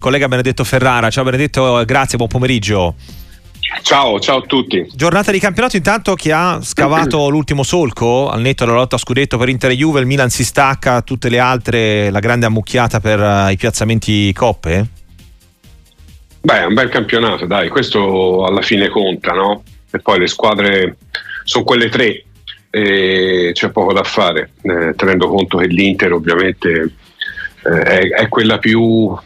Collega Benedetto Ferrara, ciao Benedetto, grazie, buon pomeriggio. Ciao, ciao a tutti. Giornata di campionato intanto chi ha scavato l'ultimo solco al netto della lotta a scudetto per Inter e Juve, il Milan si stacca, tutte le altre la grande ammucchiata per uh, i piazzamenti coppe? Beh, è un bel campionato, dai, questo alla fine conta, no? E poi le squadre sono quelle tre e c'è poco da fare, eh, tenendo conto che l'Inter ovviamente eh, è, è quella più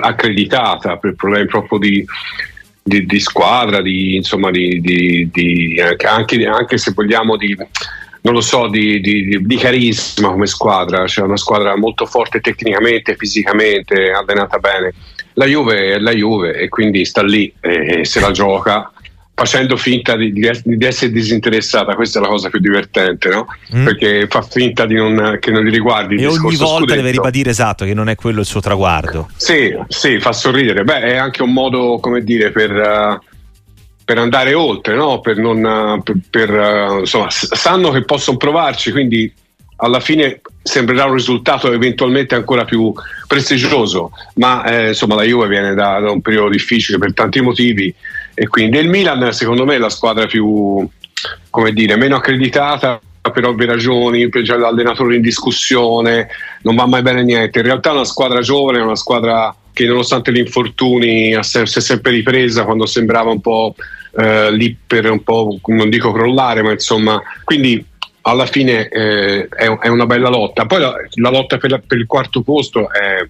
accreditata per problemi proprio di, di, di squadra, di, insomma, di, anche, anche, se vogliamo di non lo so, di, carisma come squadra, cioè una squadra molto forte tecnicamente, fisicamente, allenata bene. La Juve è la Juve e quindi sta lì e se la gioca facendo finta di, di, essere disinteressata, questa è la cosa più divertente, no? Mm. Perché fa finta non, che non gli riguardi. E ogni volta scudetto. deve ribadire esatto che non è quello il suo traguardo. Sì, sì, fa sorridere. Beh, è anche un modo, come dire, per, uh, per andare oltre, no? Per non, uh, per, per, uh, insomma, sanno che possono provarci, quindi alla fine sembrerà un risultato eventualmente ancora più prestigioso, ma eh, insomma la Juve viene da, da un periodo difficile per tanti motivi e quindi il Milan secondo me è la squadra più, come dire, meno accreditata per ovvie ragioni, c'è l'allenatore in discussione, non va mai bene niente. In realtà è una squadra giovane, è una squadra che nonostante gli infortuni si è sempre ripresa quando sembrava un po' eh, lì per un po', non dico crollare, ma insomma, quindi alla fine eh, è, è, una bella lotta. Poi la, la lotta per, la, per, il quarto posto è,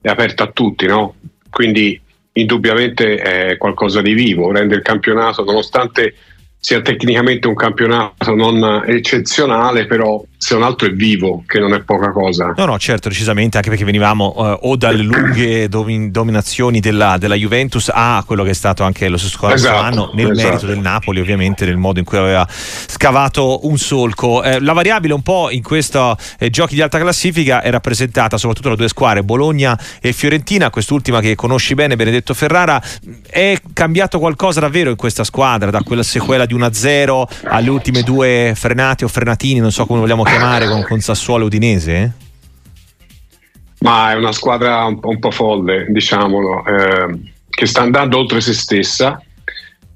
è aperta a tutti, no? Quindi indubbiamente è qualcosa di vivo, rende il campionato, nonostante sia tecnicamente un campionato non eccezionale, però se un altro è vivo, che non è poca cosa. No, no, certo, decisamente, anche perché venivamo uh, o dalle lunghe domin- dominazioni della, della, Juventus a quello che è stato anche lo stesso esatto, anno, nel esatto. merito del Napoli, ovviamente, nel modo in cui aveva scavato un solco. Eh, la variabile un po' in questi eh, giochi di alta classifica è rappresentata soprattutto da due squadre, Bologna e Fiorentina, quest'ultima che conosci bene, Benedetto Ferrara. È cambiato qualcosa davvero in questa squadra, da quella sequela di 1-0 alle ultime due frenate o frenatini, non so come vogliamo chiamare chiamare con, con Sassuolo Udinese? Ma è una squadra un, un po' folle, diciamolo, eh, che sta andando oltre se stessa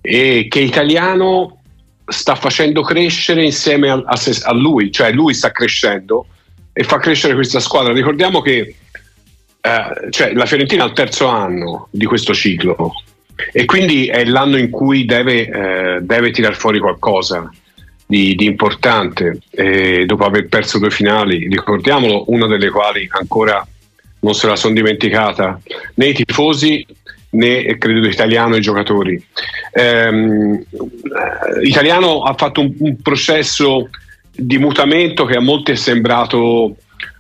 e che italiano sta facendo crescere insieme a, a, se, a, lui, cioè lui sta crescendo e fa crescere questa squadra. Ricordiamo che eh, cioè, la Fiorentina è al terzo anno di questo ciclo e quindi è l'anno in cui deve, eh, deve tirar fuori qualcosa di, di importante eh, dopo aver perso due finali, ricordiamolo, una delle quali ancora non se la sono dimenticata né i tifosi né credo italiano i giocatori. Ehm, italiano ha fatto un, un, processo di mutamento che a molti è sembrato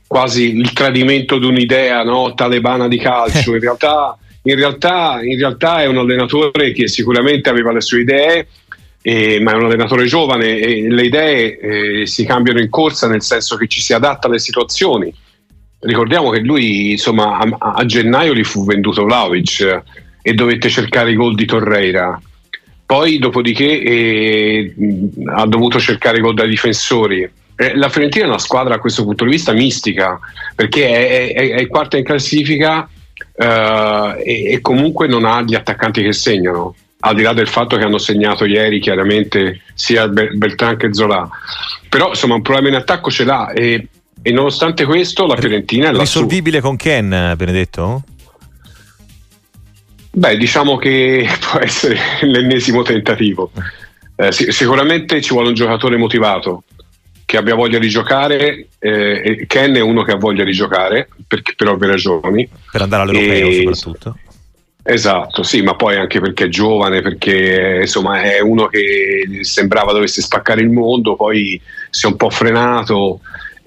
quasi il tradimento di un'idea no? talebana di calcio. In realtà, in, realtà, in realtà è un allenatore che sicuramente aveva le sue idee eh, ma è un allenatore giovane e le idee eh, si cambiano in corsa nel senso che ci si adatta alle situazioni. Ricordiamo che lui insomma, a, a gennaio gli fu venduto Vlaovic eh, e dovette cercare i gol di Torreira. Poi dopodiché eh, ha dovuto cercare i gol dai difensori. Eh, la Fiorentina è una squadra a questo punto di vista mistica perché è, è, è quarta in classifica eh, e, e comunque non ha gli attaccanti che segnano al di là del fatto che hanno segnato ieri chiaramente sia Beltran che Zola. Però insomma un problema in attacco ce l'ha e, e nonostante questo la Fiorentina è risolvibile con Ken Benedetto? Beh diciamo che può essere l'ennesimo tentativo. Eh, sicuramente ci vuole un giocatore motivato che abbia voglia di giocare eh, Ken è uno che ha voglia di giocare per, per ovvie ragioni. Per andare all'europeo e, soprattutto Esatto, sì, ma poi anche perché è giovane, perché insomma è uno che sembrava dovesse spaccare il mondo, poi si è un po' frenato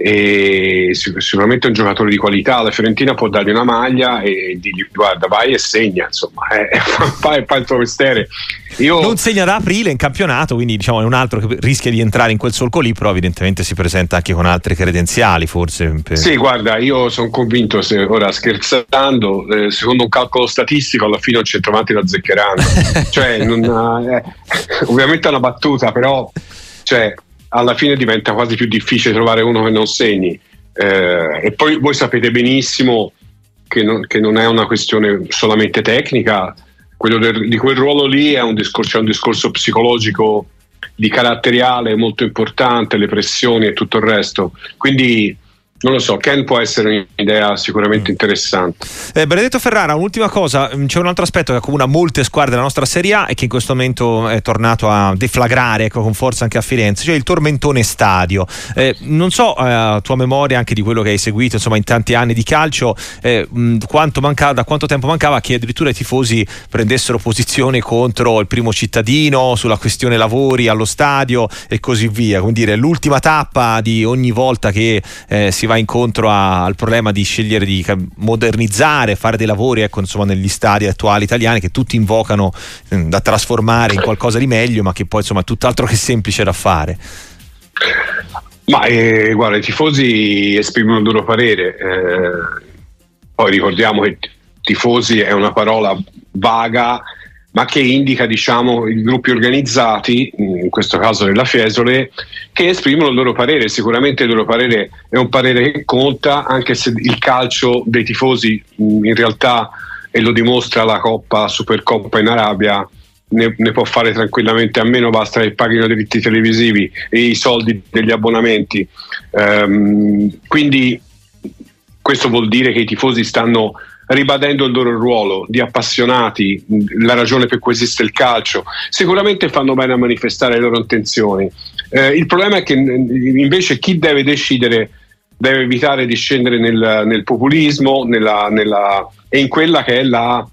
e sicuramente è un giocatore di qualità. La Fiorentina può dargli una maglia e dirgli guarda vai e segna, insomma, eh, fai, fai il tuo mestiere. Io... Non segna da aprile in campionato, quindi diciamo è un altro che rischia di entrare in quel solco lì, però evidentemente si presenta anche con altre credenziali forse. Per... Sì, guarda, io sono convinto, se, ora scherzando, eh, secondo un calcolo statistico alla fine un centravanti la zeccheranno. cioè, non, eh, ovviamente è una battuta, però... Cioè, alla fine diventa quasi più difficile trovare uno che non segni. Eh, e poi voi sapete benissimo che non, che non è una questione solamente tecnica, quello del, di quel ruolo lì è un discorso, è un discorso psicologico di caratteriale molto importante, le pressioni e tutto il resto. Quindi non lo so, Ken può essere un'idea sicuramente mm. interessante. Eh, Benedetto Ferrara, un'ultima cosa, mm, c'è un altro aspetto che accomuna molte squadre della nostra Serie A e che in questo momento è tornato a deflagrare ecco, con forza anche a Firenze, cioè il tormentone stadio. Eh, non so eh, a tua memoria anche di quello che hai seguito insomma, in tanti anni di calcio, eh, mh, quanto mancava, da quanto tempo mancava che addirittura i tifosi prendessero posizione contro il primo cittadino, sulla questione lavori allo stadio e così via. Quindi l'ultima tappa di ogni volta che eh, si va va incontro a, al problema di scegliere di modernizzare, fare dei lavori ecco, insomma, negli stadi attuali italiani che tutti invocano eh, da trasformare in qualcosa di meglio, ma che poi insomma è tutt'altro che semplice da fare. Ma eh, guarda, i tifosi esprimono il loro parere. Eh, poi ricordiamo che tifosi è una parola vaga ma che indica diciamo, i gruppi organizzati, in questo caso della Fiesole, che esprimono il loro parere. Sicuramente il loro parere è un parere che conta, anche se il calcio dei tifosi in realtà, e lo dimostra la Coppa Supercoppa in Arabia, ne, ne, può fare tranquillamente a meno, basta che paghino i diritti televisivi e i soldi degli abbonamenti. Um, quindi questo vuol dire che i tifosi stanno ribadendo il loro ruolo di appassionati, la ragione per cui esiste il calcio, sicuramente fanno bene a manifestare le loro intenzioni. Eh, il problema è che invece chi deve decidere deve evitare di scendere nel, nel populismo nella, nella, e in quella che è la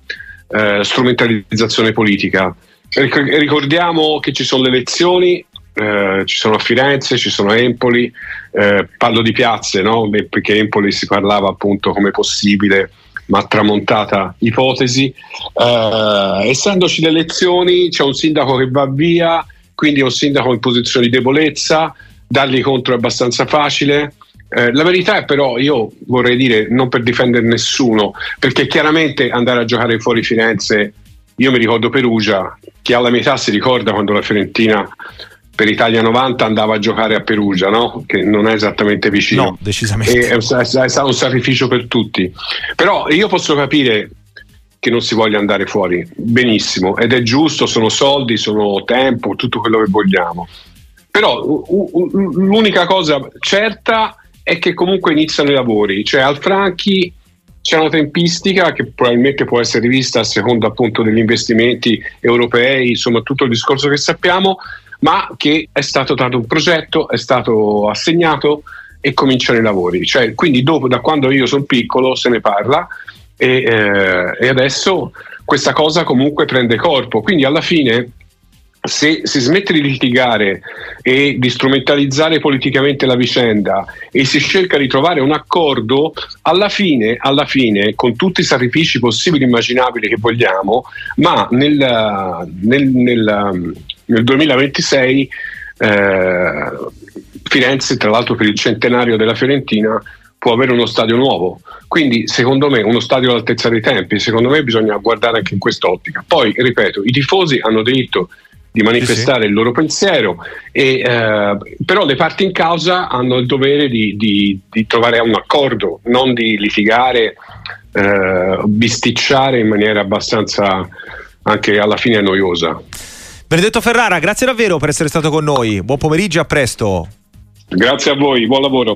eh, strumentalizzazione politica. Ricordiamo che ci sono le elezioni, eh, ci sono a Firenze, ci sono Empoli, eh, parlo di piazze, no? perché Empoli si parlava appunto come possibile ma tramontata ipotesi. Eh, essendoci le elezioni, c'è un sindaco che va via, quindi è un sindaco in posizione di debolezza, dargli contro è abbastanza facile. Eh, la verità è però, io vorrei dire, non per difendere nessuno, perché chiaramente andare a giocare fuori Firenze, io mi ricordo Perugia, chi ha la mia età si ricorda quando la Fiorentina per Italia 90 andava a giocare a Perugia, no? che non è esattamente vicino. No, decisamente. E è, stato un sacrificio per tutti. Però io posso capire che non si voglia andare fuori, benissimo, ed è giusto, sono soldi, sono tempo, tutto quello che vogliamo. Però l'unica cosa certa è che comunque iniziano i lavori, cioè al Franchi c'è una tempistica che probabilmente può essere rivista a seconda appunto degli investimenti europei, insomma tutto il discorso che sappiamo, ma che è stato dato un progetto, è stato assegnato e cominciano i lavori. Cioè, quindi dopo, da quando io sono piccolo, se ne parla e, eh, e adesso questa cosa comunque prende corpo. Quindi alla fine se si smette di litigare e di strumentalizzare politicamente la vicenda e si cerca di trovare un accordo, alla fine, alla fine con tutti i sacrifici possibili e immaginabili che vogliamo, ma nel, nel, nel, nel 2026 eh, Firenze, tra l'altro per il centenario della Fiorentina, può avere uno stadio nuovo. Quindi, secondo me, uno stadio all'altezza dei tempi, secondo me bisogna guardare anche in quest'ottica. Poi, ripeto, i tifosi hanno diritto di manifestare sì, sì. il loro pensiero, e, eh, però le parti in causa hanno il dovere di, di, di trovare un accordo, non di litigare, eh, bisticciare in maniera abbastanza anche alla fine noiosa. Benedetto Ferrara, grazie davvero per essere stato con noi. Buon pomeriggio, a presto. Grazie a voi, buon lavoro.